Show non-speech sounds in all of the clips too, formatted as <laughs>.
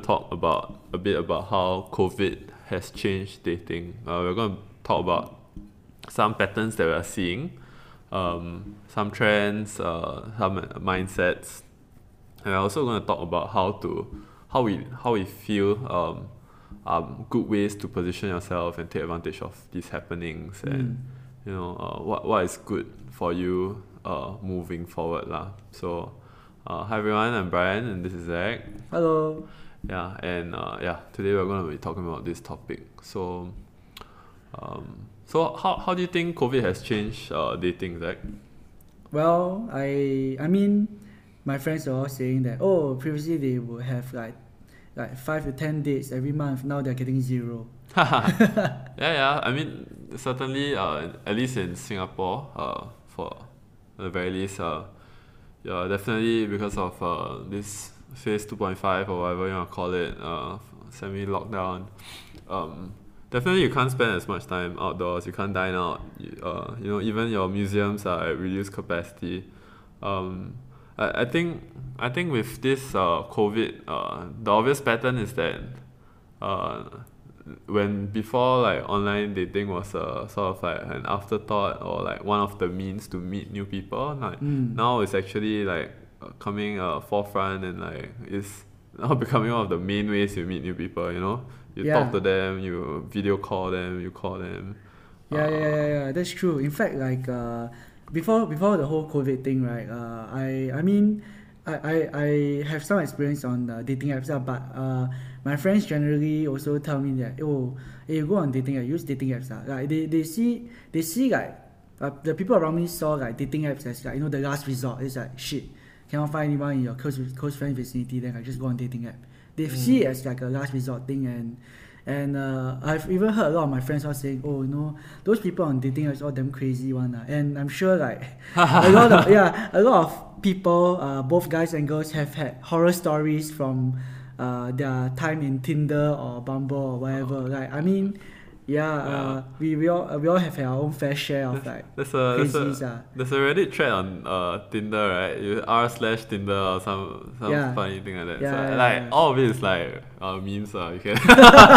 to talk about a bit about how COVID has changed dating. Uh, we're going to talk about some patterns that we are seeing, um, some trends, uh, some mindsets, and we're also going to talk about how to how we how we feel um, um, good ways to position yourself and take advantage of these happenings and you know uh, what what is good for you uh, moving forward lah. So uh, hi everyone, I'm Brian and this is Zach. Hello. Yeah, and uh, yeah, today we're going to be talking about this topic. So, um, so how, how do you think COVID has changed uh, dating, Zach? Well, I I mean, my friends are all saying that oh, previously they would have like like five to ten dates every month. Now they're getting zero. <laughs> <laughs> yeah, yeah. I mean, certainly, uh, at least in Singapore, uh, for the very least, uh, yeah, definitely because of uh, this phase 2.5 or whatever you want to call it, uh, semi lockdown. Um, definitely, you can't spend as much time outdoors. You can't dine out. You, uh, you know, even your museums are at reduced capacity. Um, I, I think I think with this uh, COVID, uh, the obvious pattern is that uh, when before like online dating was a sort of like an afterthought or like one of the means to meet new people like Mm. now it's actually like coming uh, forefront and like it's now <laughs> becoming one of the main ways you meet new people you know you Yeah. talk to them you video call them you call them Yeah, uh, yeah, yeah, yeah. That's true. In fact, like uh, before before the whole COVID thing, right? Uh, I I mean, I, I, I have some experience on uh, dating apps, but uh, my friends generally also tell me that oh, hey, you go on dating app, use dating apps. Like they, they see they see like uh, the people around me saw like dating apps as like you know the last resort. It's like shit, cannot find anyone in your close close friend vicinity, then I just go on dating app. They see it as like a last resort thing and. And uh, I've even heard a lot of my friends are saying, "Oh, you know, those people on dating apps all damn crazy one." Uh. And I'm sure like a <laughs> lot of yeah, a lot of people, uh, both guys and girls, have had horror stories from uh, their time in Tinder or Bumble or whatever. Like I mean, yeah, Uh, we we all we all have our own fair share of like there's a there's a, Uh. there's a Reddit thread on uh, Tinder right r slash Tinder or some some Yeah. funny thing like that Yeah, so, yeah, like yeah. all of it is like uh, memes uh, you can <laughs>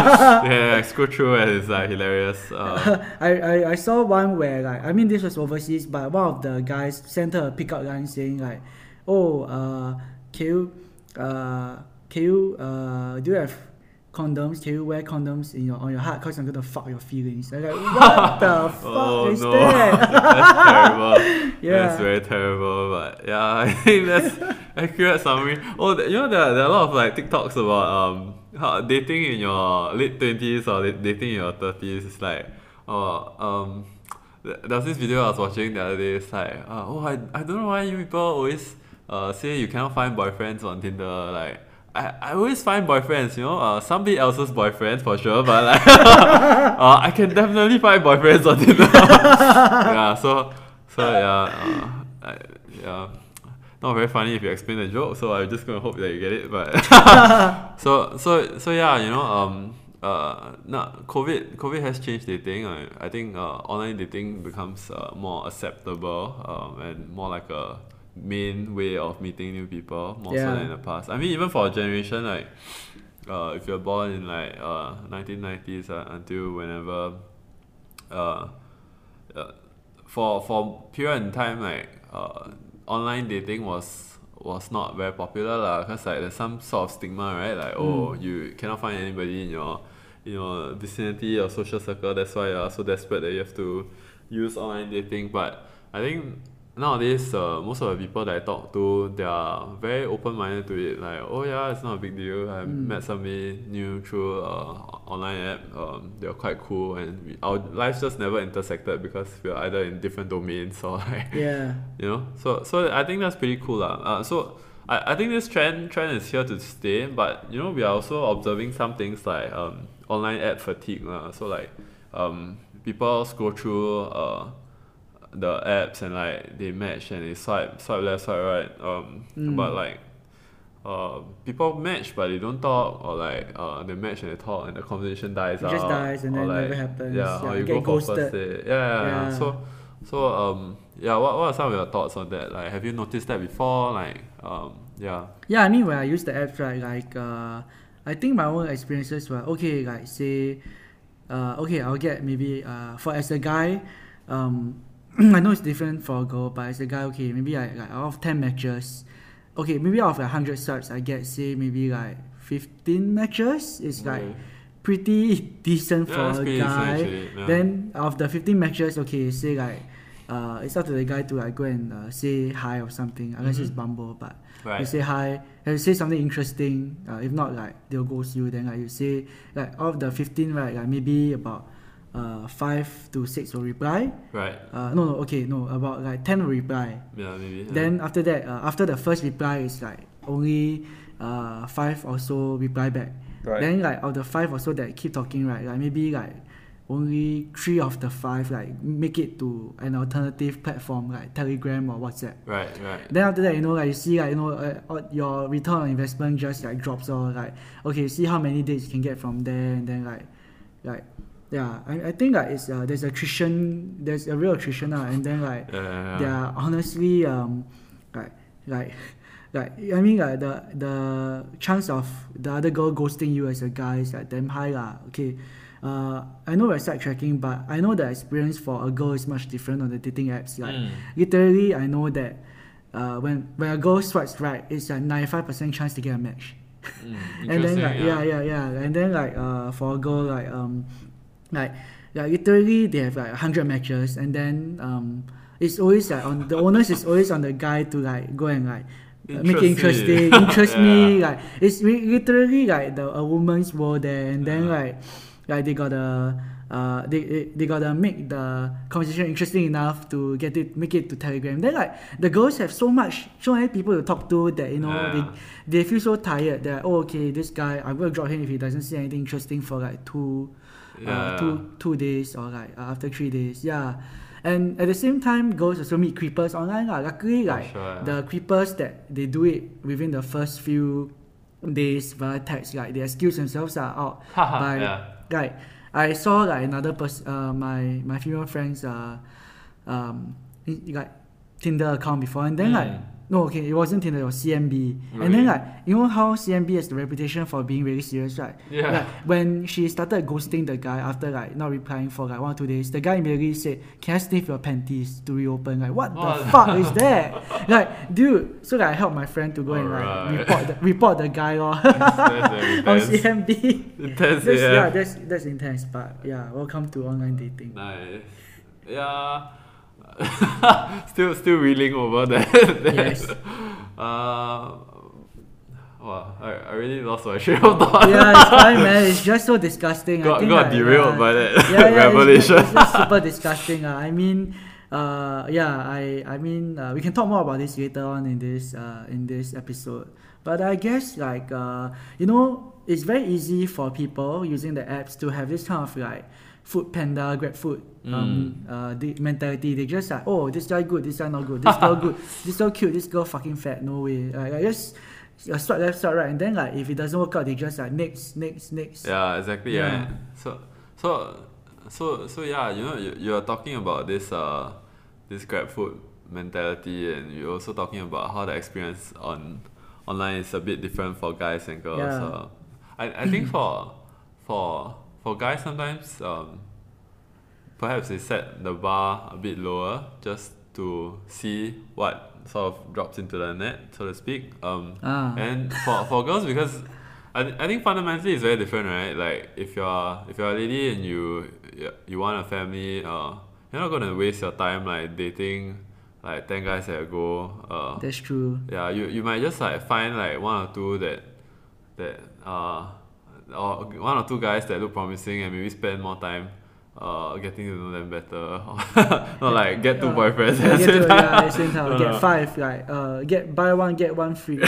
<laughs> can like, scroll through and it's like hilarious uh, <laughs> I, I, I saw one where like I mean this was overseas, but one of the guys sent her a pickup line saying like, "Oh, uh, can you, uh, can you, uh, do you have condoms? Can you wear condoms in your on your heart? Cause I'm gonna fuck your feelings." I'm like, <laughs> what the fuck oh is no that? <laughs> that's terrible <laughs> Yeah. that's very terrible but yeah I think that's accurate summary oh you know there, there are a lot of like TikToks about um how dating in your late 20s or da- dating in your 30s it's like oh um th- there was this video I was watching the other day it's like uh, oh I, I don't know why you people always uh, say you cannot find boyfriends on Tinder like I, I always find boyfriends, you know, uh, somebody else's boyfriends for sure, but like, <laughs> uh, I can definitely find boyfriends on Tinder. <laughs> yeah, so, so yeah, uh, I, yeah, not very funny if you explain the joke, so I'm just gonna hope that you get it. But <laughs> so, so, so yeah, you know, um, uh, not COVID. COVID has changed dating. I, I think uh, online dating becomes uh, more acceptable um, and more like a main way of meeting new people more so than in the past. I mean, even for a generation like uh, if you're born in like uh, 1990s uh, until whenever uh, uh, for for period in time like uh, online dating was was not very popular lah cause like there's some sort of stigma right? Like oh you cannot find anybody in your in your vicinity or social circle that's why you're so desperate that you have to use online dating. But I think nowadays uh, most of the people that I talk to they are very open minded to it. Like oh yeah it's not a big deal. I met somebody new through uh, online app. Um, they're quite cool and we, our lives just never intersected because we're either in different domains or <laughs> like Yeah, you know? So so I think that's pretty cool lah. Uh, so I, I think this trend trend is here to stay but you know we are also observing some things like um, online ad fatigue lah. so like um, people scroll through uh, the apps and like they match and they swipe swipe left swipe right um, Mm. but like uh, people match but they don't talk or like uh, they match and they talk and the conversation dies It out just dies and then like, never happens. yeah, Yeah, or you go for first date yeah, yeah, yeah. Yeah. so so um yeah what, what are some of your thoughts on that like have you noticed that before like um yeah yeah. I mean when I use the apps right, like uh, I think my own experiences were okay. Like say, uh, okay, I'll get maybe uh, for as a guy, um, I know it's different for a girl, but as a guy, okay, maybe I like out of ten matches, okay, maybe out of like hundred starts, I get say maybe like fifteen matches. It's like pretty decent Yeah, for a pretty decent, guy. yeah. Then of the fifteen matches, okay, say like. Uh, it's up to the guy to like go and uh, say hi or something unless it's Bumble but you say hi and you say something interesting uh, if not like they'll ghost you then like you say like out of the 15 right like maybe about uh, 5 to 6 will reply Right. uh, no no okay no about like 10 will reply Yeah, maybe. yeah. then after that uh, after the first reply is like only uh, 5 or so reply back Right. then like of the 5 or so that keep talking right like maybe like only 3 of the 5 like make it to an alternative platform like telegram or whatsapp Right, right. then after that, you know, like you see, like you know, uh, uh, your return on investment just like drops or like okay, see how many days you can get from there, and then like, like, yeah, I, I think like it's uh, there's attrition, there's a real attrition, uh, and then like Yeah, yeah, they yeah. are honestly um, like like. Like I mean, like the the chance of the other girl ghosting you as a guy is like damn high lah. Okay, uh, I know we're sidetracking, but I know the experience for a girl is much different on the dating apps. Like Mm. literally I know that uh, when when a girl swipes right, it's a ninety five percent chance to get a match. Mm, <laughs> and then like yeah. yeah yeah and then like uh for a girl like um like yeah literally they have like hundred matches and then um it's always like on the onus is always on the guy to like go and like uh, make it Interest interesting, interest me. <laughs> Like it's literally like the a woman's world there, and then Yeah. like like they gotta uh they, they they gotta make the conversation interesting enough to get it make it to Telegram. Then like the girls have so much so many people to talk to that you know Yeah. they they feel so tired that oh okay this guy I'm gonna drop him if he doesn't say anything interesting for like two Yeah. two two days or like uh, after three days yeah and at the same time girls also meet creepers online lah. luckily like sure, yeah. the creepers that they do it within the first few days via text like they excuse themselves are out <laughs> by yeah. like I saw like another person uh, my my female friends uh um like Tinder account before and then Mm. like no okay it wasn't Tinder it was CMB and then like you know how CMB has the reputation for being really serious right Yeah. like when she started ghosting the guy after like not replying for like one or two days the guy immediately said can I sniff your panties to reopen like what the What? Oh. <laughs> fuck is that like dude so like I helped my friend to go and like report the, report the guy lor That's very <laughs> on. CMB Intense, that's, yeah. yeah, that's that's intense. But yeah, welcome to online dating. Nice. Yeah. <laughs> still, still reeling over that. <laughs> that. Yes. <laughs> Uh, wow, I, I really lost my train of thought. yeah, it's fine, man. It's just so disgusting. I got think, got like, derailed uh, by that yeah, yeah, it's revelation. just- It's, just super disgusting. Uh. I mean, uh, yeah, I I mean, uh, we can talk more about this later on in this uh, in this episode. But I guess like uh, you know, it's very easy for people using the apps to have this kind of like food panda, grab food um, Mm. uh, the mentality. They just like, oh, this guy good, this guy not good, this girl good, <laughs> this girl cute, this girl fucking fat. No way. Like, I just uh, swipe left, swipe right, and then like if it doesn't work out, they just like next, next, next. Yeah, exactly. Yeah. Yeah. So, so, so, so yeah. You know, you you are talking about this uh, this grab food mentality, and you're also talking about how the experience on online is a bit different for guys and girls. Yeah. Uh, I I think <clears throat> for for for guys sometimes um, perhaps they set the bar a bit lower just to see what sort of drops into the net, so to speak. Um, Ah. and for, for girls because I, I think fundamentally it's very different right like if you're if you're a lady and you you, you want a family uh you're not gonna waste your time like dating like 10 guys at a go uh That's true. yeah you, you might just like find like one or two that that uh or one or two guys that look promising and maybe spend more time uh getting to know them better <laughs> not like get two Yeah. boyfriends Yeah, at the get same time. yeah, same time. <laughs> No, get no. five, like uh, get buy one get one free. uh,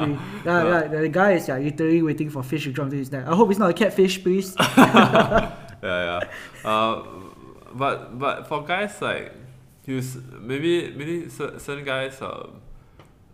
free. <laughs> Yeah, yeah, the guy is like literally waiting for fish to drop to his net. I hope it's not a catfish, please. yeah, yeah. Uh, but but for guys like you maybe maybe certain guys um,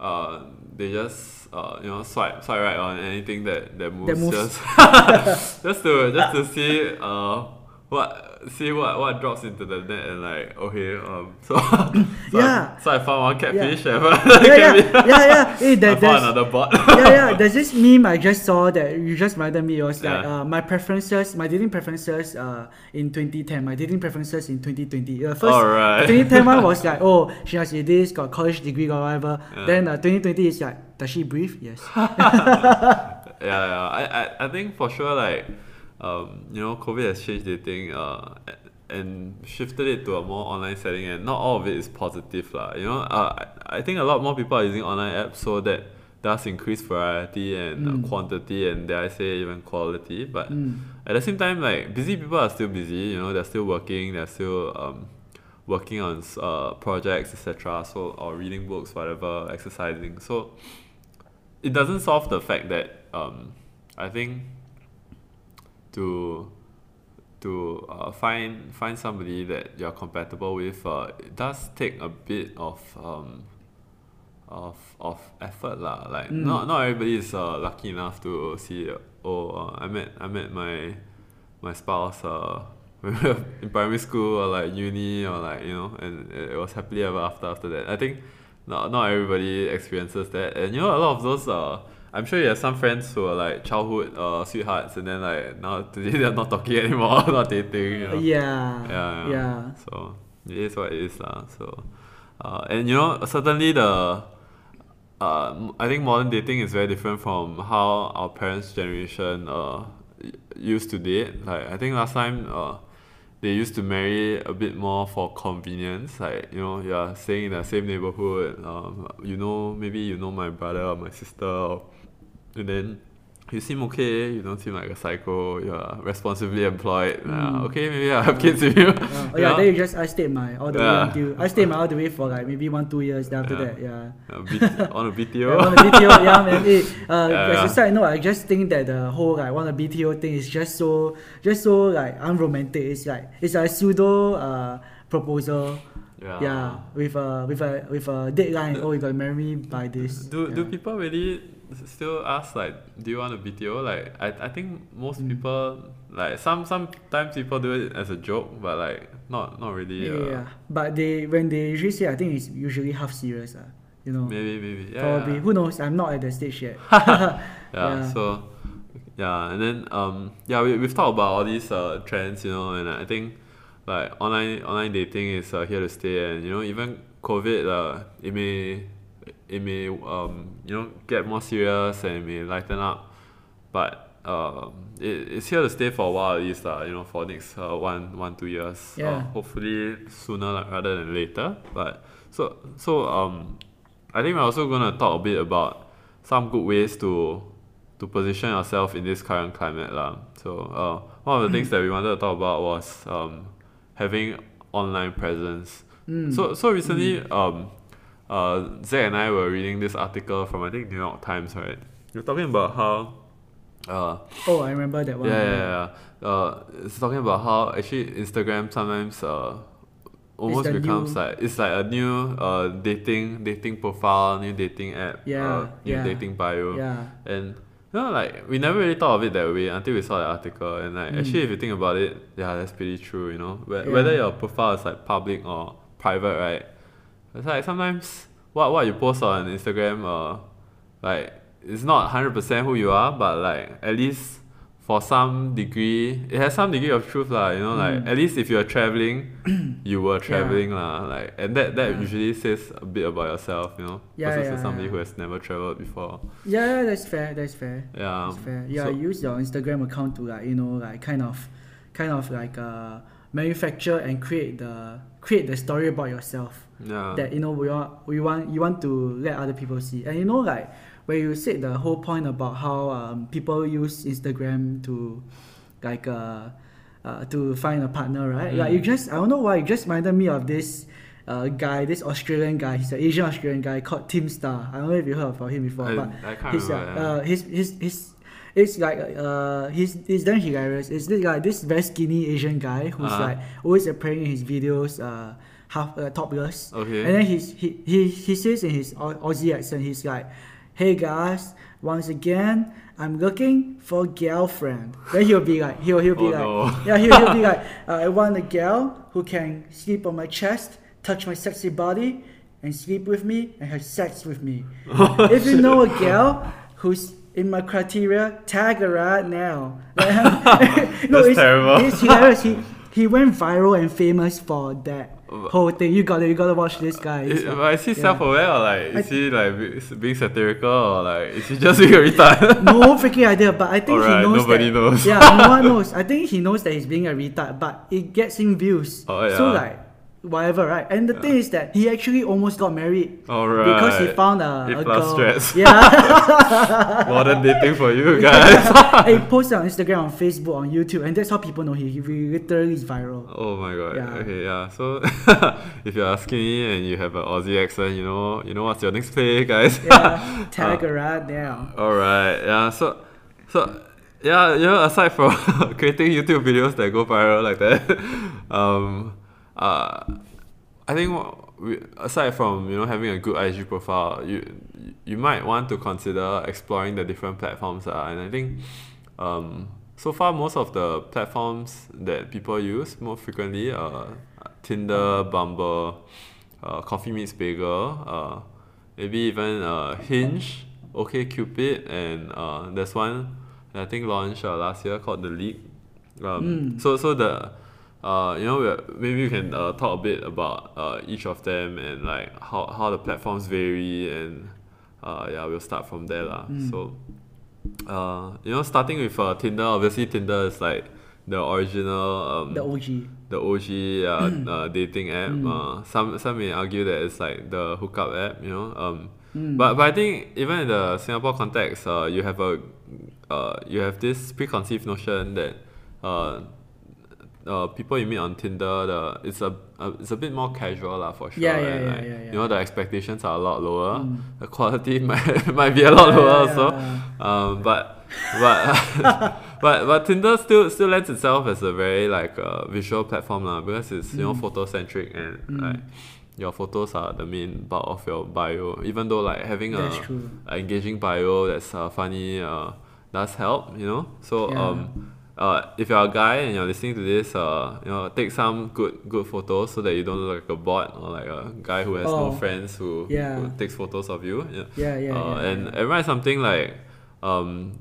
uh they just uh you know swipe swipe right on anything that that moves, moves. just <laughs> <laughs> just to just to see uh what see what what drops into the net and like okay um <laughs> so, so Yeah. I, so I found one catfish and <laughs> yeah, yeah, yeah, yeah. Hey, <laughs> I there, found another bot. yeah, yeah. There's this meme I just saw that you just reminded me. It was like uh, my preferences, my dating preferences uh, in 2010, my dating preferences in 2020. Uh, first, Alright. 2010 one was like, oh, she has this, got college degree, or whatever. Yeah. Then uh, 2020 is like, does she breathe? Yes. yeah, yeah. I, I, I think for sure like um, you know, COVID has changed dating uh and shifted it to a more online setting and not all of it is positive lah. You know, uh, I think a lot more people are using online apps so that does increase variety and Mm. quantity and dare I say even quality. But Mm. at the same time, like busy people are still busy. You know, they're still working. They're still um, working on uh, projects, etc. So or reading books, whatever, exercising. So it doesn't solve the fact that um, I think to to uh, find find somebody that you're compatible with, uh, it does take a bit of um, of of effort lah. Like Mm. not not everybody is uh, lucky enough to see. Oh, uh, I met I met my my spouse uh, <laughs> in primary school or like uni or like you know, and it it was happily ever after after that. I think not not everybody experiences that, and you know a lot of those uh. I'm sure you have some friends who are like childhood uh, sweethearts, and then like now today <laughs> they're not talking anymore, <laughs> not dating. You know? Yeah. yeah, Yeah. So it is what it is lah. So, uh, and you know certainly the, uh, I think modern dating is very different from how our parents' generation uh used to date. Like I think last time uh. They used to marry a bit more for convenience, like you know, you're staying in the same neighborhood. Um, you know, maybe you know my brother or my sister, or, and then you seem okay. You don't seem like a psycho. You're responsibly employed. Uh, okay, maybe I have kids with you. <laughs> Uh, oh yeah, know? then you just I stayed my all the way until I stayed my all the way for like maybe one two years. Then after Yeah. that, yeah. Uh, B- <laughs> on a BTO. Yeah, on a BTO, yeah, man. <laughs> Uh, Yeah, as yeah. a side note, I just think that the whole like of the BTO thing is just so, just so like unromantic. It's like it's a pseudo uh, proposal. Yeah. Yeah, with a with a with a deadline. Oh, you gotta marry me by this. Do yeah. do people really still ask like, do you want a BTO? Like, I I think most Mm. people like some sometimes people do it as a joke, but like not not really. Yeah, Uh, yeah, but they when they usually say, I think it's usually half serious. Uh, you know, Maybe maybe yeah. probably. yeah. Who knows? I'm not at the stage yet. <laughs> yeah, <laughs> Yeah. so yeah and then um yeah we, we've talked about all these uh, trends you know and I think like online online dating is uh, here to stay and you know even COVID uh, it may it may um you know get more serious and it may lighten up but um it, it's here to stay for a while at least uh, you know for next uh, one one two years uh, Yeah. hopefully sooner rather than later but so so um I think we're also gonna talk a bit about some good ways to to position yourself in this current climate lah. So uh, one of the things that we wanted to talk about was um, having online presence. Mm. So so recently, um, uh, Zach and I were reading this article from I think New York Times, right? You're talking about how. Uh, oh, I remember that one. yeah, yeah, yeah. Uh, it's talking about how actually Instagram sometimes uh, almost becomes new- like it's like a new uh dating dating profile, new dating app, Yeah, uh, new yeah. dating bio, Yeah. and you know like we never really thought of it that way until we saw the article, and like Mm. actually if you think about it, yeah, that's pretty true. You know, Whe- Yeah. whether your profile is like public or private, right? It's like sometimes what what you post on Instagram, uh, like it's not hundred percent who you are, but like at least for some degree, it has some degree of truth lah. You know, like Mm. at least if you're traveling, <coughs> you were traveling lah. Like and that that Yeah. usually says a bit about yourself. You know, Yeah, versus yeah, somebody yeah. who has never traveled before. Yeah, yeah, that's fair. That's fair. Yeah. That's fair. Yeah, so- use your Instagram account to like you know like kind of, kind of like uh manufacture and create the create the story about yourself Yeah. that you know we want we want you want to let other people see and you know like where you said the whole point about how um, people use Instagram to like uh, uh to find a partner right like you Mm. just I don't know why it just reminded me of this. Uh, guy, this Australian guy, he's an Asian Australian guy called Tim Star. I don't know if you heard about him before, I, but I can't he's remember. uh, uh he's he's he's it's like uh he's he's damn hilarious. It's this guy, this very skinny Asian guy who's Uh-huh. like always appearing in his videos uh half uh, topless. Okay. And then he's he he he says in his Au- Aussie accent, he's like "Hey guys, once again, I'm looking for girlfriend." Then he'll be like, he'll he'll be Oh, like, no. <laughs> yeah, he'll, he'll be like, <laughs> uh, "I want a girl who can sleep on my chest, touch my sexy body, and sleep with me and have sex with me." <laughs> if you know a girl who's in my criteria, tag her right now. <laughs> <laughs> That's it's, terrible. It's hilarious. He, he went viral and famous for that whole thing. You got to you got to watch this guy. Is, but is he yeah. self-aware or like is I- he like being satirical or like is he just <laughs> being a retard? no freaking idea, but I think Alright, he knows nobody that, knows. Yeah, no one knows. I think he knows that he's being a retard, but it gets him views. Oh, yeah. So like whatever, right? And the thing is that he actually almost got married Alright. because he found a, He a girl. stress. Yeah. <laughs> Modern dating for you <laughs> guys. <laughs> he posted on Instagram, on Facebook, on YouTube, and that's how people know he. He literally is viral. Oh my god. Yeah. Okay, yeah. So if you're asking me and you have an Aussie accent, you know, you know what's your next play, guys. Yeah, tag Uh, right now. All right. Yeah. So, so yeah. You know, aside from creating YouTube videos that go viral like that, um, uh, I think we, aside from you know having a good IG profile, you you might want to consider exploring the different platforms. Uh, and I think, um, so far most of the platforms that people use more frequently are Tinder, Bumble, uh, Coffee Meets Bagel, uh, maybe even uh, Hinge, OK Cupid, and uh, there's one that I think launched uh, last year called The League. Um, So so the uh, you know maybe we can uh, talk a bit about uh, each of them and like how, how the platforms vary and uh, yeah we'll start from there lah. So uh, you know starting with uh, Tinder obviously Tinder is like the original um, The OG. the OG uh, <clears throat> uh, dating app. Uh, some some may argue that it's like the hookup app, you know. Um, but but I think even in the Singapore context, uh, you have a uh, you have this preconceived notion that uh, uh, people you meet on Tinder, the it's a, a it's a bit more casual lah for sure. Yeah, yeah, yeah, like, yeah, yeah. You know the expectations are a lot lower. The quality <laughs> might might be a lot lower also. Um, but but <laughs> but but Tinder still still lends itself as a very like uh, visual platform lah because it's you know Mm. photo centric and like your photos are the main part of your bio. Even though like having a, engaging bio that's uh, funny uh, does help, you know. So um. Uh, if you're a guy and you're listening to this, uh, you know, take some good good photos so that you don't look like a bot or like a guy who has no Oh, friends who, yeah. who takes photos of you. Yeah Yeah, yeah, uh, yeah, and, and write something like um,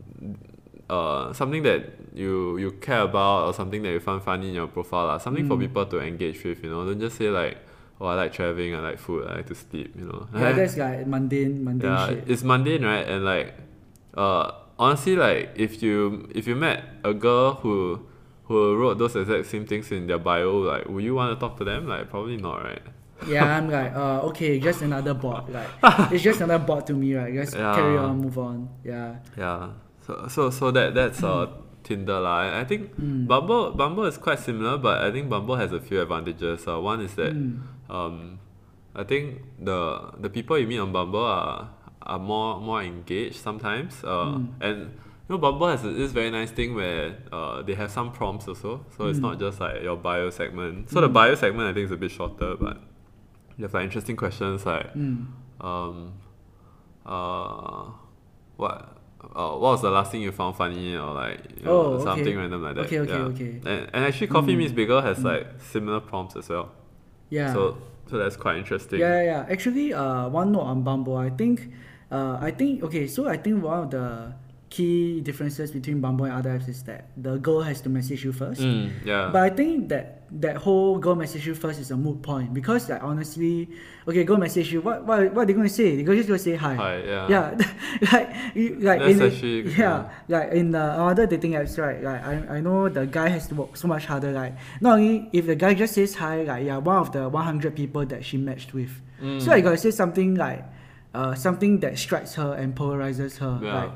uh, something that you you care about or something that you find funny in your profile lah. something Mm. for people to engage with you know don't just say like oh I like traveling I like food I like to sleep you know Yeah, <laughs> that's like mundane, mundane yeah, shit. it's mundane right and like uh, honestly like if you if you met a girl who who wrote those exact same things in their bio like would you want to talk to them like probably not right Yeah, I'm like, uh, okay, just another bot. Like, <laughs> it's just another bot to me, right? Just carry Yeah. on, move on. Yeah. Yeah. So so so that that's uh <clears throat> Tinder lah. I think Mm. Bumble Bumble is quite similar, but I think Bumble has a few advantages. Uh, one is that Mm. um, I think the the people you meet on Bumble are are more more engaged sometimes. Uh, Mm. and you know Bumble has this very nice thing where uh, they have some prompts also. So it's Mm. not just like your bio segment. So the bio segment I think is a bit shorter, but you have like interesting questions like Mm. um, uh, what uh, what was the last thing you found funny or like you know, Oh, okay. something random like that. Okay, okay, yeah. okay. And, and actually, Coffee Mm. Meets Bagel has like similar prompts as well. Yeah. So so that's quite interesting. Yeah, yeah, yeah. Actually, uh, one note on Bumble, I think, uh, I think okay. So I think one of the key differences between Bumble and other apps is that the girl has to message you first. Mm, yeah. But I think that that whole girl message you first is a moot point because like honestly, okay, go message you. What what what are they gonna say? They're just gonna say hi. Hi, yeah. Yeah, <laughs> like you- like That's in the- actually- yeah, like in the other dating apps, right? Like I, I know the guy has to work so much harder. Like not only if the guy just says hi, like yeah, one of the one hundred people that she matched with. Mm. So I gotta say something like, uh, something that strikes her and polarizes her. Yeah. Like,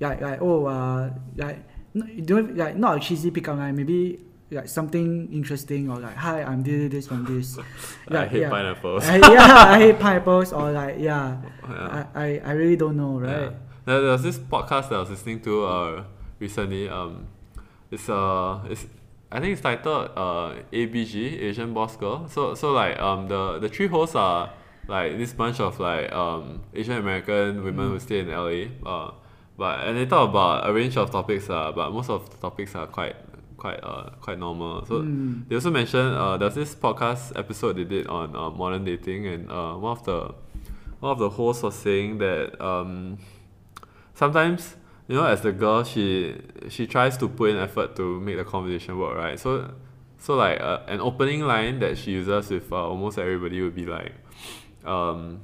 like like oh uh like you don't like not a cheesy pickup line. Maybe like something interesting or like hi I'm this this from this. <laughs> I hate yeah. pineapples. I, yeah, <laughs> I hate pineapples or like yeah, Yeah. I, I, I really don't know, right? Yeah. There, there was this podcast that I was listening to uh, recently. Um, it's uh, it's I think it's titled uh, ABG Asian Boss Girl. So so like um the the three hosts are like this bunch of like um Asian American women Mm. who stay in LA. Uh, but and they talk about a range of topics. Uh, but most of the topics are quite quite uh quite normal. So Mm. they also mentioned uh there's this podcast episode they did on uh, modern dating and uh one of the one of the hosts was saying that um sometimes you know as the girl she she tries to put in effort to make the conversation work right so so like uh, an opening line that she uses with uh, almost everybody would be like um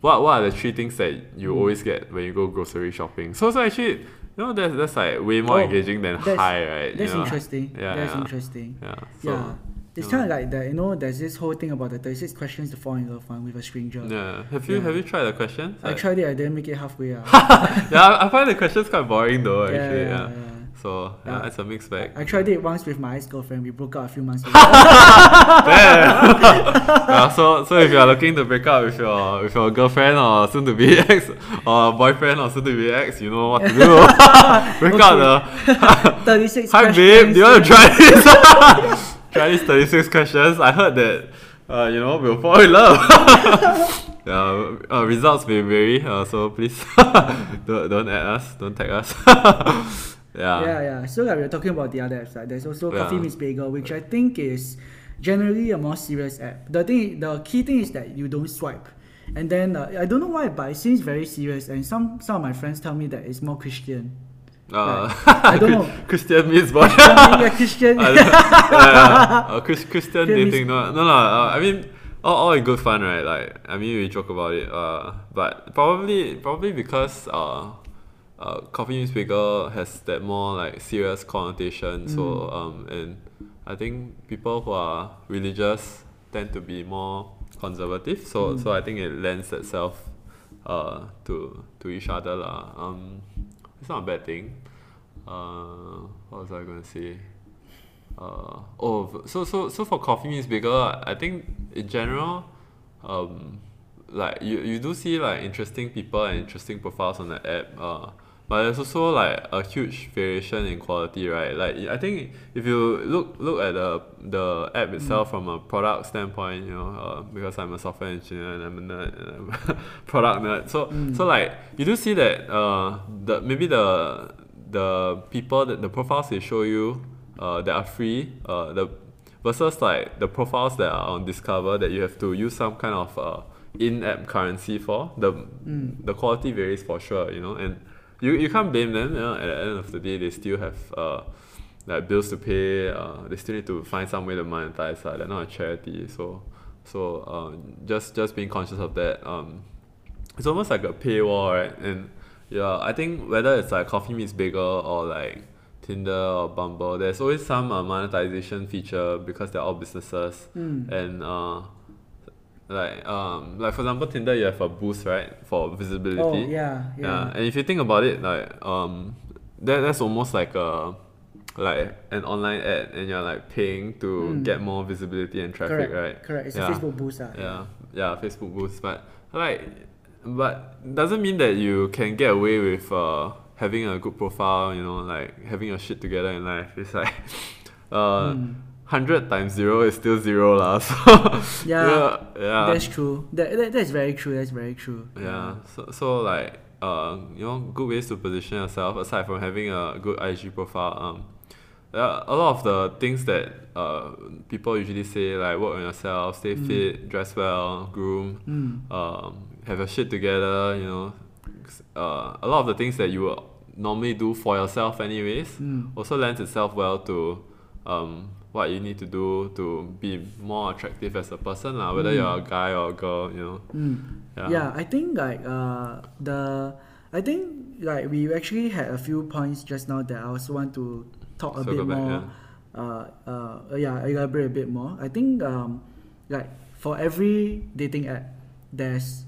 what what are the three things that you Mm. always get when you go grocery shopping so so actually you know that's that's like way more Oh, engaging than high, right That's you know? interesting. <laughs> Yeah, That's yeah. interesting. yeah so, yeah. It's kind of like that, you know. There's this whole thing about the 36 questions to fall in love one with a stranger. yeah have you Yeah. have you tried the questions? I tried it, I didn't make it halfway. Uh. <laughs> yeah I- I find the questions quite boring though <laughs> actually yeah, yeah. So yeah, Yeah. it's a mixed bag I tried it once with my ex girlfriend. We broke up a few months ago. <laughs> <laughs> yeah, so so if you are looking to break up with your with your girlfriend or soon to be <laughs> ex or boyfriend or soon to be ex, you know what to do. break up the 36 Hi questions. babe, do you want to try this? try these 36 questions. I heard that uh, you know, we'll fall in love. yeah, uh, results may vary, uh, so please don't, don't add us, don't tag us. Yeah. Yeah, yeah. So like we are talking about the other apps. Like there's also Yeah. Coffee Meets Bagel, which I think is generally a more serious app. The thing, the key thing is that you don't swipe. And then uh, I don't know why, but it seems very serious. And some some of my friends tell me that it's more Christian. Uh, <laughs> I don't know. Christian means boy. yeah, Christian. <laughs> I don't- yeah, uh, <laughs> Chris, Christian Christian dating, no, no, no. Uh, I mean, all, all in good fun, right? Like, I mean, we joke about it. Uh, but probably, probably because uh, uh, coffee bagel has that more like serious connotation. So, Mm. um, and I think people who are religious tend to be more conservative. So, Mm. so I think it lends itself, uh, to to each other lah. Um, it's not a bad thing. Uh, what was I going to say? Uh, oh, so so so for coffee meets bagel, I think in general, um, like you, you do see like interesting people and interesting profiles on the app. Uh, but there's also like a huge variation in quality, right? Like I think if you look look at the the app itself from a product standpoint, you know, uh, because I'm a software engineer and I'm a nerd and I'm a <laughs> product nerd. So so like you do see that uh the maybe the the people that the profiles they show you uh, that are free uh, the versus like the profiles that are on Discover that you have to use some kind of uh, in-app currency for the Mm. the quality varies for sure you know and you, you can't blame them you know at the end of the day they still have uh, like bills to pay uh, they still need to find some way to monetize uh, they're not a charity so so uh, just just being conscious of that um, it's almost like a paywall, right? And yeah, I think whether it's like Coffee Meets Bagel or like Tinder or Bumble, there's always some uh, monetization feature because they're all businesses. Mm. And uh, like um, like for example, Tinder you have a boost, right, for visibility. Oh yeah, yeah. Yeah, and if you think about it, like um, that that's almost like a like an online ad, and you're like paying to Mm. get more visibility and traffic, Correct. right? Correct. It's Yeah. a Facebook boost. ah. yeah yeah facebook boost but like but doesn't mean that you can get away with uh having a good profile you know like having your shit together in life it's like <laughs> uh Mm. 100 times 0 is still 0 lah <laughs> so Yeah, yeah yeah That's true. That, that that's very true. That's very true. yeah so, so like uh you know good ways to position yourself aside from having a good IG profile um yeah, a lot of the things that uh people usually say like work on yourself stay Mm. fit dress well groom Mm. um, have your shit together, you know. Uh, a lot of the things that you normally do for yourself, anyways, Mm. also lends itself well to um, what you need to do to be more attractive as a person, lah, whether Mm. you're a guy or a girl, you know. Mm. Yeah. Yeah, I think like uh the I think like we actually had a few points just now that I also want to talk a Circle bit back, more. Uh, uh, yeah, elaborate a bit more. I think um, like for every dating app, there's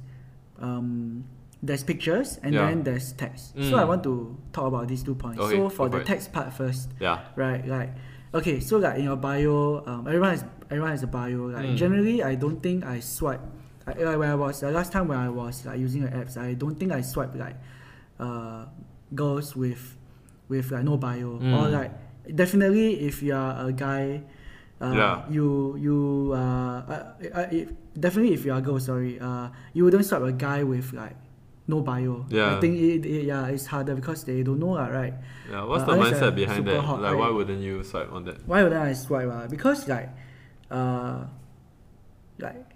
um, there's pictures and Yeah. then there's text. So I Mm. want to talk about these two points. Okay, so for the text part first, Yeah. right? Like okay, so like in your bio, um, everyone has everyone has a bio. Like Mm. generally, I don't think I swipe. I, like when I was the last time when I was like using the apps, I don't think I swipe like uh, girls with with like no bio or Mm. like definitely if you are a guy uh, Yeah. you you uh, uh, uh, if, definitely if you are a girl, sorry, uh, you wouldn't swipe a guy with like no bio. Yeah. I think it, it, yeah, it's harder because they don't know, right? Yeah, what's Uh, the mindset behind that? hot, like, right? why wouldn't you swipe on that? Why wouldn't I swipe? Uh? Because like, uh, like,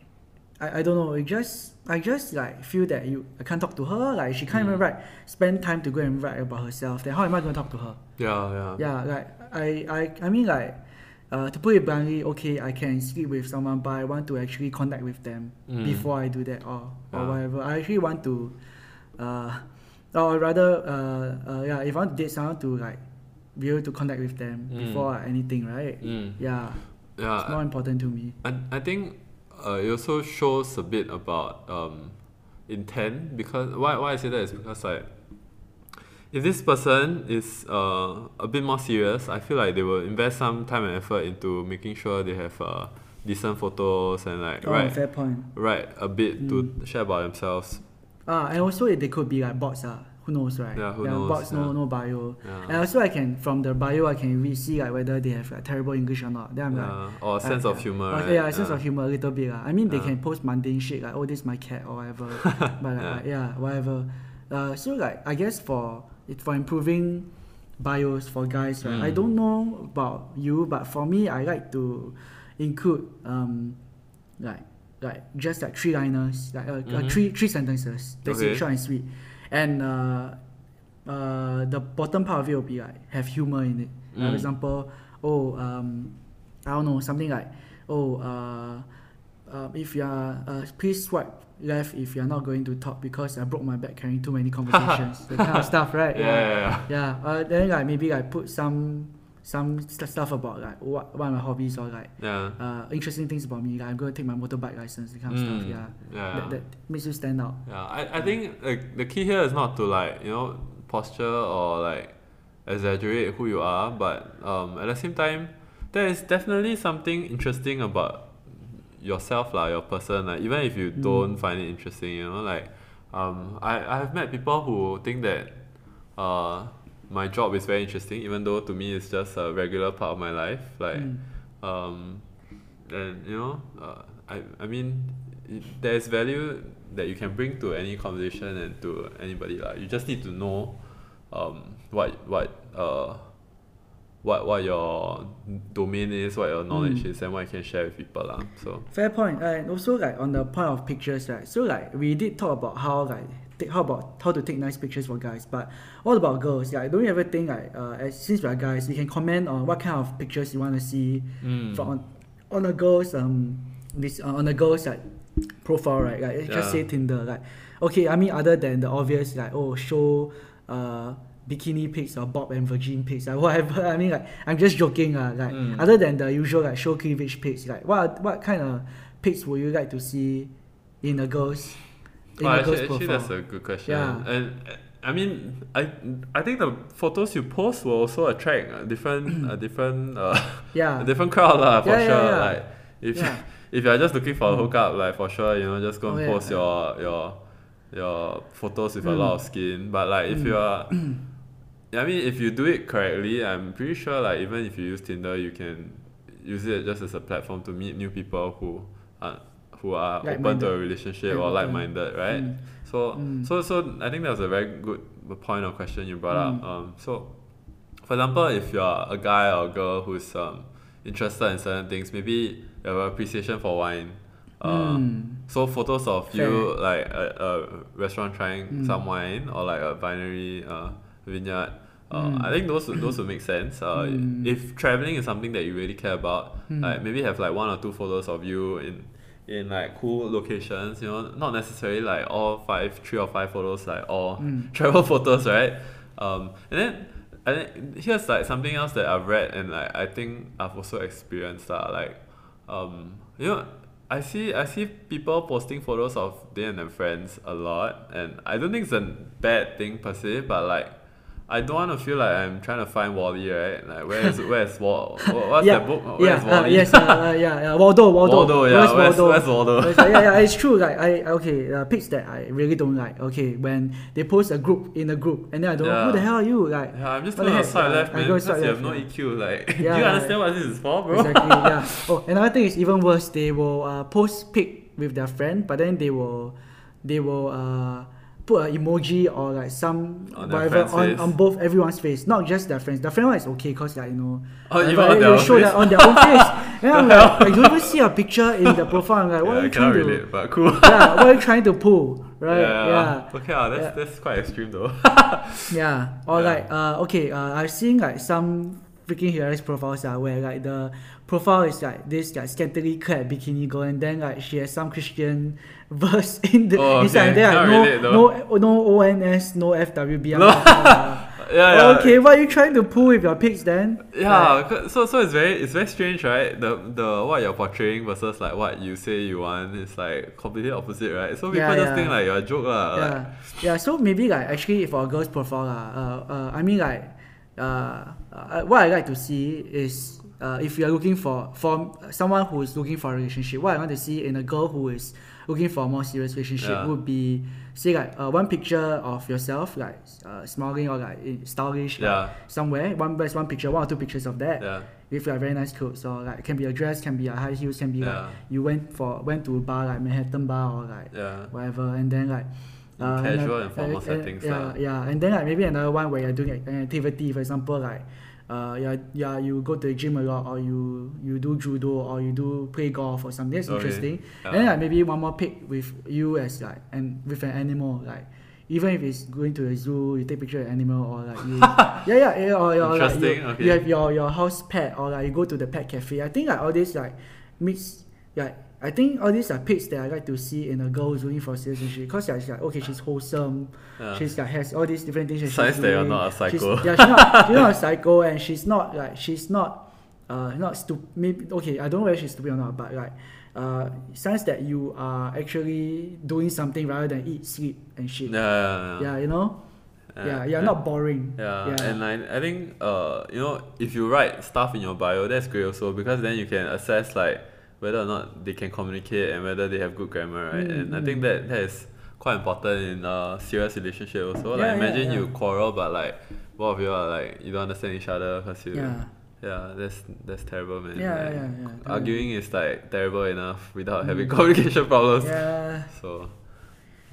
I, I don't know. It just I just like feel that you I can't talk to her. Like she can't even Mm. write, spend time to go and write about herself. Then how am I going to talk to her? Yeah, yeah. Yeah, like I I I mean like. Uh, to put it bluntly, okay, I can speak with someone, but I want to actually connect with them Mm. before I do that or, or Yeah. whatever. I actually want to, uh, or rather, uh, uh, yeah, if I want to date someone to like be able to connect with them Mm. before anything, right? Mm. Yeah, Yeah, it's more important to me. I, I think uh, it also shows a bit about um, intent because why, why I say that is because like if this person is uh, a bit more serious, I feel like they will invest some time and effort into making sure they have uh, decent photos and like Oh, write fair point. right a bit to Mm. share about themselves. Ah, and also they could be like bots. Ah, who knows, right? Yeah, who knows, Bots, no, yeah. no bio. And also, I can from the bio, I can really see like whether they have like, terrible English or not. Then I'm like. Or a Uh, sense of humor. Uh, right? Yeah, a sense of humor a little bit. lah. I mean, they Yeah. can post mundane shit like, oh, this is my cat or whatever. <laughs> but like, Yeah. yeah. yeah, whatever. Uh, so like, I guess for it for improving bios for guys, right? I Mm. don't know about you, but for me, I like to include um, like like just like three liners, like uh, uh, Mhm. three three sentences. Basically, Okay. short and sweet. And uh, uh, the bottom part of it will be like have humor in it. Like, Mm. For example, oh um, I don't know something like oh uh, uh, if you are uh, please swipe left if you are not going to talk because I broke my back carrying too many conversations. <laughs> that kind of stuff, right? Yeah, yeah, yeah. Yeah. Uh, then like maybe like put some some st- stuff about like what what my hobbies or like Yeah. uh, interesting things about me. Like I'm going to take my motorbike license, that kind of stuff. Mm, Yeah. yeah. That, that makes you stand out. Yeah, I, I think like the key here is not to like you know posture or like exaggerate who you are, but um, at the same time, there is definitely something interesting about yourself lah, your person. Like even if you Mm. don't find it interesting, you know, like um, I I have met people who think that uh my job is very interesting, even though to me it's just a regular part of my life. Like Mm. um, and you know, uh, I I mean, it, there's value that you can bring to any conversation and to anybody lah. You just need to know, um, what what uh, what what your domain is, what your knowledge Mm. is, and what you can share with people lah. So Fair point. And also like on the point of pictures, right? So like we did talk about how like take, how about how to take nice pictures for guys, but what about girls? Yeah, don't you ever think like uh, as, since we are guys, we can comment on what kind of pictures you want to see mm. from on, on a girl's um this uh, on a girl's like profile, right? Like let's just Yeah. say Tinder, like okay, I mean other than the obvious like oh show uh bikini pics or bob and virgin pics like <laughs> whatever. I mean like I'm just joking uh, like Mm. other than the usual like show cleavage pics, like what what kind of pics would you like to see in a girl's in a actually, actually that's a good question. Yeah. And I mean, I I think the photos you post will also attract a different a <clears throat> different uh, yeah. <laughs> a different crowd lah for Yeah, yeah, sure. yeah. Like if Yeah. <laughs> if you're just looking for a hookup, like for sure, you know, just go and Oh, yeah. post your your your photos with a Mm. lot of skin. But like if Mm. you are <clears throat> I mean if you do it correctly, I'm pretty sure like even if you use Tinder you can use it just as a platform to meet new people who are who are open to a relationship or like minded, right? Mm. So Mm. so so I think that was a very good point or question you brought up. Um, so for example, if you're a guy or a girl who's um, interested in certain things, maybe you have appreciation for wine. Uh, Mm. So photos of you like a, a restaurant trying Mm. some wine or like a winery uh, vineyard. Uh, Mm. I think those would- those would make sense. Uh, Mm. If traveling is something that you really care about, Mm. like maybe have like one or two photos of you in in like cool locations. You know, not necessarily like all five, three or five photos, like all Mm. <laughs> travel photos, right? Um, and then I think here's like something else that I've read and like I think I've also experienced that like um you know I see I see people posting photos of they and their friends a lot and I don't think it's a bad thing per se but like I don't want to feel like I'm trying to find Wally, right? Like where's where's Wall? <laughs> What's yeah, that book? yeah, Where's uh, Wally? yes, uh, uh, yeah, yeah, Waldo, Waldo, Waldo, yeah. Where's Where's, Waldo? where's Waldo? Yeah, yeah, it's true. Like I okay, uh, pics that I really don't like. Okay, when they post a group in a group, and then I don't know who the hell are you? Like Yeah, I'm just gonna heck? swipe Yeah, left, man. Because you have no yeah. EQ. Like, <laughs> do you yeah. understand what this is for, bro? exactly, yeah. <laughs> Oh, another thing is even worse. They will uh, post pic with their friend, but then they will they will uh, put an emoji or like some On whatever on, on both everyone's face, not just their friends. Their friend one is okay because like you know, Oh, whatever, even they their will own show face? that on their own face. <laughs> And I'm like, I don't even see a picture in the profile. I'm like, what yeah, are I you trying to? relate, but <laughs> cool. yeah, what are you trying to pull? Right? yeah. yeah. Okay, ah, that's Yeah. that's quite extreme though. <laughs> Yeah, or like uh, okay, uh, I've seen like some freaking hilarious profiles uh, where like the profile is like this like scantily clad bikini girl, and then like she has some Christian <laughs> verse in the Oh, inside, and okay. then like, relate, no no no ONS, no FWB. No. like, uh, yeah, yeah. Okay, what are you trying to pull with your pics then? Yeah, Like, so so it's very it's very strange, right? The the what you're portraying versus like what you say you want is like completely opposite, right? So people Yeah, just yeah. think like you're a joke, lah. Like, yeah, yeah. So maybe like actually for a girl's profile, uh, uh, I mean like, uh, uh, what I like to see is uh, if you are looking for for someone who is looking for a relationship, what I want to see in a girl who is looking for a more serious relationship Yeah. would be say like uh, one picture of yourself like uh, smiling or like in- stylish like, Yeah. somewhere one best one picture one or two pictures of that yeah, with like very nice clothes or like it can be a dress can be a high heels can be like you went for went to a bar like Manhattan bar or like yeah. whatever, and then like uh, casual and formal uh, settings yeah, yeah, and then like maybe another one where you're doing an activity, for example, like uh, yeah, yeah, you go to the gym a lot, or you you do judo, or you do play golf or something. That's Okay. interesting. Yeah. And then like maybe one more pic with you as like and with an animal, like. Even if it's going to the zoo, you take picture of animal, or like you, <laughs> yeah, yeah, yeah, or, or like you, okay. you have your, your house pet, or like you go to the pet cafe. I think like all this like mix, like I think all these are pics that I like to see in a girl who's looking for relationship because like, she's like okay, she's wholesome, Yeah. she's like has all these different things. That Signs she's that you're not a She's, psycho. yeah, she's not, <laughs> she's not a psycho, and she's not like she's not, uh, not stupid. Maybe okay, I don't know whether she's stupid or not, but like, uh, signs that you are actually doing something rather than eat, sleep, and shit. Yeah, yeah, yeah. Yeah, you know. Yeah. Yeah, you're And- not boring. Yeah, yeah. and I, I think uh you know if you write stuff in your bio that's great also because then you can assess like whether or not they can communicate and whether they have good grammar right Mm, and I think that that is quite important in a serious relationship also Yeah, like imagine yeah. you quarrel but like both of you are like you don't understand each other because you yeah. yeah that's that's terrible man Yeah, Like, yeah, yeah. arguing is like terrible enough without having Mm. <laughs> communication problems Yeah. so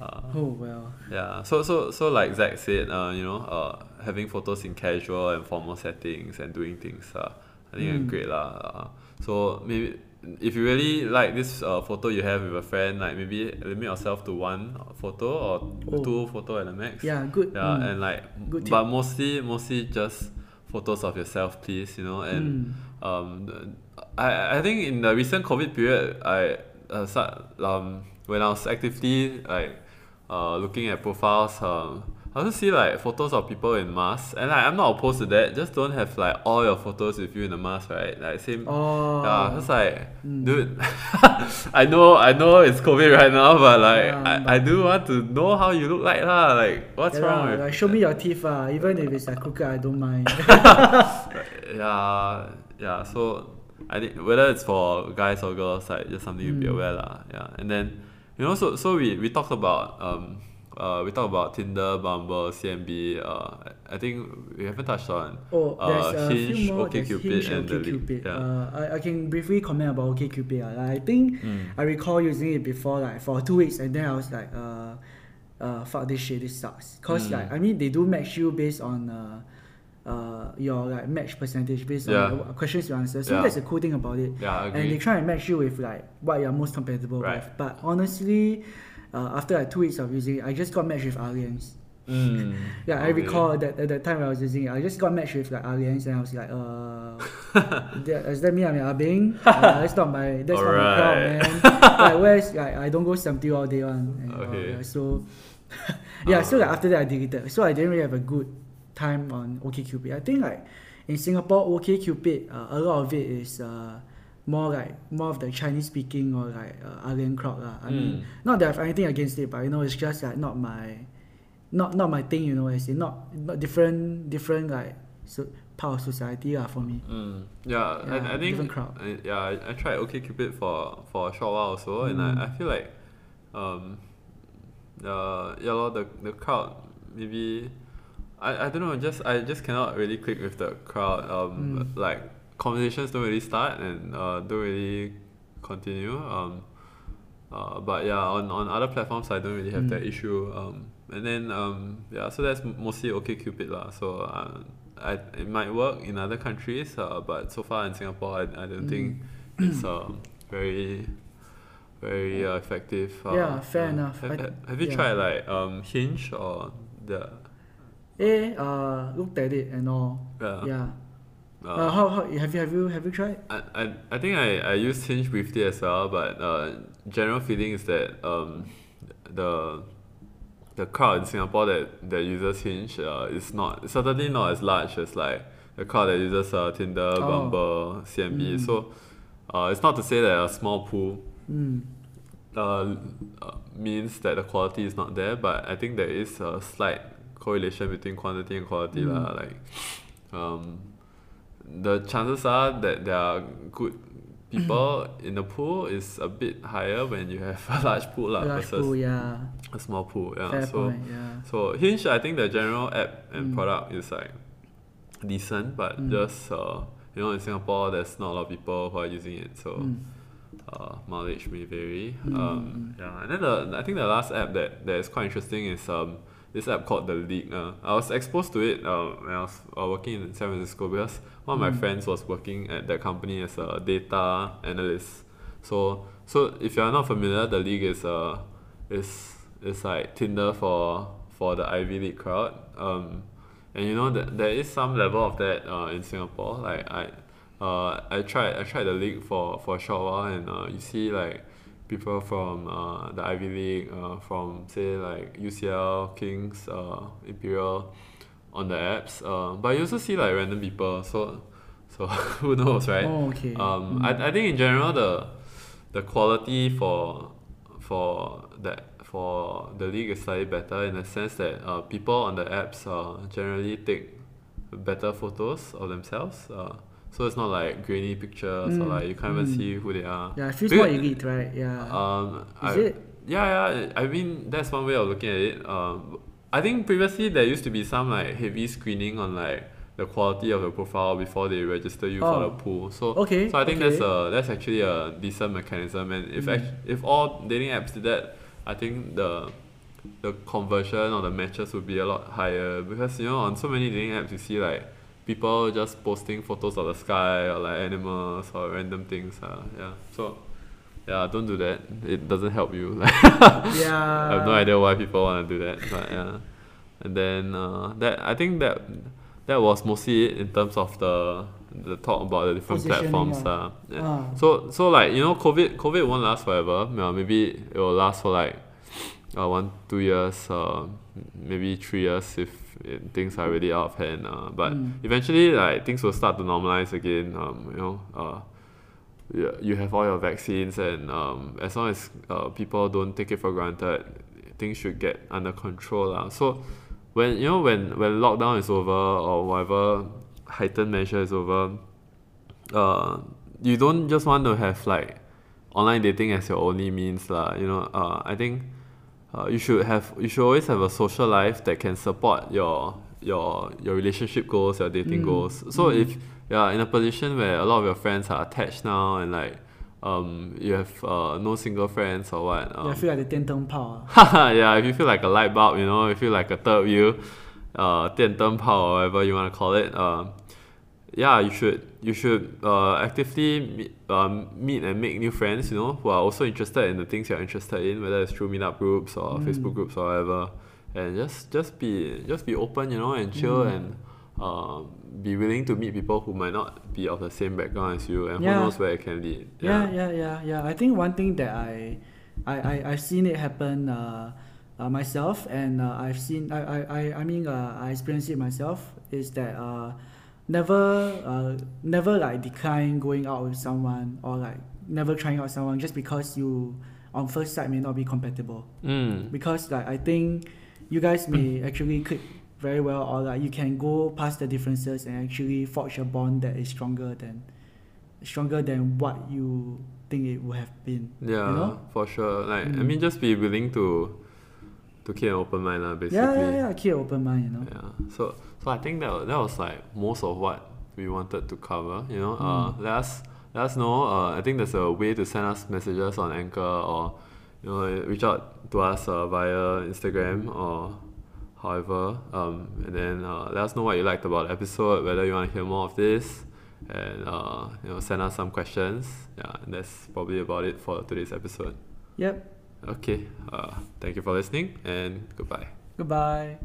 uh, Oh well. yeah, so so so like Zach said, uh, you know, uh, having photos in casual and formal settings and doing things, uh, I think are Mm. great lah. Uh, so maybe if you really like this uh, photo you have with a friend, like maybe limit yourself to one photo or Oh. two photo at the max. Yeah. Good. Yeah, mm. and like, Good but mostly mostly just photos of yourself, please. You know, and Mm. um, I I think in the recent COVID period, I uh, start, um when I was actively like uh looking at profiles, um, I also see like photos of people in masks, and like, I'm not opposed to that. Just don't have like all your photos with you in a mask, right? Like same. Oh. Yeah, it's like, Mm. dude, <laughs> I know, I know it's COVID right now, but like, Yeah, I, I do want to know how you look like lah. Like, what's Yeah, wrong with? like, show me your teeth, uh, even if it's like crooked, I don't mind. <laughs> yeah, yeah. So I think whether it's for guys or girls, like just something to be Mm. aware lah. Yeah, and then you know, so so we we talked about um uh we talked about Tinder, Bumble, CMB. Uh, I think we haven't touched on. Oh, there's Uh, a Hinge, few more. OkCupid, Hinge, and the OkCupid. yeah. Uh, I, I can briefly comment about OkCupid. Uh. Like, I think Mm. I recall using it before, like for two weeks, and then I was like, uh, uh, fuck this shit, this sucks. Cause Mm. like I mean, they do match you based on uh, uh, your like match percentage based Yeah. on the questions you answer. So Yeah. that's a cool thing about it. Yeah, and they try and match you with like what you're most compatible Right. with. But honestly, uh, after like two weeks of using it, I just got matched with aliens. Mm, <laughs> Yeah, I recall that at the time I was using it, I just got matched with like aliens, and I was like, uh, <laughs> that, does that mean I'm a Bing? <laughs> Uh, that's not my that's not my crowd, man. like where's like I don't go seventy all day one. And, Okay. yeah, so yeah, so like Ah. after that I deleted. So I didn't really have a good time on OkCupid. I think like in Singapore, OkCupid, uh, a lot of it is uh, more like more of the Chinese speaking or like uh, alien crowd lah. I mean, Mm. not that I have anything against it, but you know, it's just like not my not not my thing, you know. As in not not different different like so part of society lah for me. Mm, yeah, Yeah, I, I think different crowd. I, yeah, I, I tried OkCupid for for a short while also, and Mm. I, I feel like, um, uh, yeah, lor, the the crowd maybe, I, I don't know, just I just cannot really click with the crowd. Um, Mm. like conversations don't really start and uh, don't really continue. Um, uh, but yeah, on, on other platforms I don't really have Mm. that issue. Um, and then um, yeah, so that's mostly OkCupid lah. So uh, I it might work in other countries, uh, but so far in Singapore, I, I don't think Mm. it's um, very very uh, effective. Uh, Yeah, fair enough. Have, have- have you yeah. tried like um, Hinge or the Eh, uh, looked at it and all. uh, yeah. Uh, Uh, how how have you have you have you tried? I, I, I think I, I used Hinge briefly as well, but uh, general feeling is that um, the the crowd in Singapore that, that uses Hinge uh, is not certainly not as large as like the crowd that uses uh, Tinder, Oh. Bumble, CMB. Mm. So uh, it's not to say that a small pool Mm. uh, uh, means that the quality is not there, but I think there is a slight correlation between quantity and quality. Mm. Like, um, the chances are that there are good people <clears throat> in the pool is a bit higher when you have a large pool lah, Large versus pool, yeah. a small pool. Yeah. Fair so point, yeah. so Hinge, I think the general app and Mm. product is like decent, but Mm. just uh, you know in Singapore there's not a lot of people who are using it, so Mm. uh, mileage may vary. Mm, Um, yeah, and then the I think the last app that, that is quite interesting is um this app called the League. Uh, I was exposed to it uh, when I was uh, working in San Francisco because one of my Mm. friends was working at that company as a data analyst. So so if you are not familiar, the League is uh is is like Tinder for for the Ivy League crowd. Um, and you know that there is some level of that uh, in Singapore. Like I, uh, I tried I tried the league for, for a short while, and uh, you see like people from uh, the Ivy League, uh, from say like UCL, Kings, uh, Imperial, on the apps. Uh, but you also see like random people. So so <laughs> who knows, right? Oh, okay. Um, Mm. I, I think in general the the quality for for that for the league is slightly better in the sense that uh, people on the apps uh, generally take better photos of themselves. Uh, so it's not like grainy pictures or Mm, like you can't even mm. see who they are. yeah, it feels because- more elite, right? Yeah. Um, Is I, it? Yeah, yeah. I mean that's one way of looking at it. Um, I think previously there used to be some like heavy screening on like the quality of the profile before they register you for Oh. the pool. So Okay, so I think okay. that's a that's actually a decent mechanism. And if Mm. act- if all dating apps did that, I think the the conversion or the matches would be a lot higher because you know on so many dating apps you see like people just posting photos of the sky or like animals or random things. Uh, yeah. So yeah, don't do that. It doesn't help you. <laughs> yeah. I have no idea why people want to do that, but yeah. And then uh, that I think that that was mostly it in terms of the the talk about the different platforms. ah. Uh, yeah. Ah. So so like you know, COVID COVID won't last forever. Maybe it will last for like uh, one two years, uh, maybe three years if it, things are really out of hand. Uh, but Mm. eventually, like things will start to normalize again. Um, you know, uh, you, you have all your vaccines, and um, as long as uh, people don't take it for granted, things should get under control. Uh. So when you know when when lockdown is over or whatever heightened measure is over, uh, you don't just want to have like online dating as your only means lah. You know, uh, I think uh, you should have you should always have a social life that can support your your your relationship goals, your dating Mm, goals. So mm. if you are in a position where a lot of your friends are attached now and like um you have uh, no single friends or what, um, yeah, I feel like the 电灯泡. ah. <laughs> yeah, if you feel like a light bulb, you know, if you feel like a third wheel, uh, 电灯泡 or whatever you want to call it, uh, yeah, you should you should uh, actively meet, um, meet and make new friends, you know, who are also interested in the things you're interested in, whether it's through meetup groups or Mm. Facebook groups or whatever, and just just be just be open, you know, and chill Mm. and uh, be willing to meet people who might not be of the same background as you, and Yeah. who knows where it can lead. Yeah, yeah, yeah, yeah. I think one thing that I, I, I I've seen it happen uh, uh, myself, and uh, I've seen I, I, I, I mean uh, I experienced it myself. Is that uh, never uh, never like decline going out with someone or like never trying out someone just because you on first sight may not be compatible. Mm. Because like I think you guys may actually click very well, or like you can go past the differences and actually forge a bond that is stronger than stronger than what you think it would have been. Yeah, You know? for sure. Like I Mm. mean, just be willing to to keep an open mind, lah. Basically. Yeah, yeah, yeah. Keep an open mind, you know. Yeah. So so I think that that was like most of what we wanted to cover. You know, uh, Mm. let us let us know. Uh, I think there's a way to send us messages on Anchor or you know reach out to us uh, via Instagram or however. Um, and then uh, let us know what you liked about the episode. Whether you want to hear more of this. And uh, you know, send us some questions. Yeah, and that's probably about it for today's episode. Yep. Okay. Uh, thank you for listening, and goodbye. Goodbye.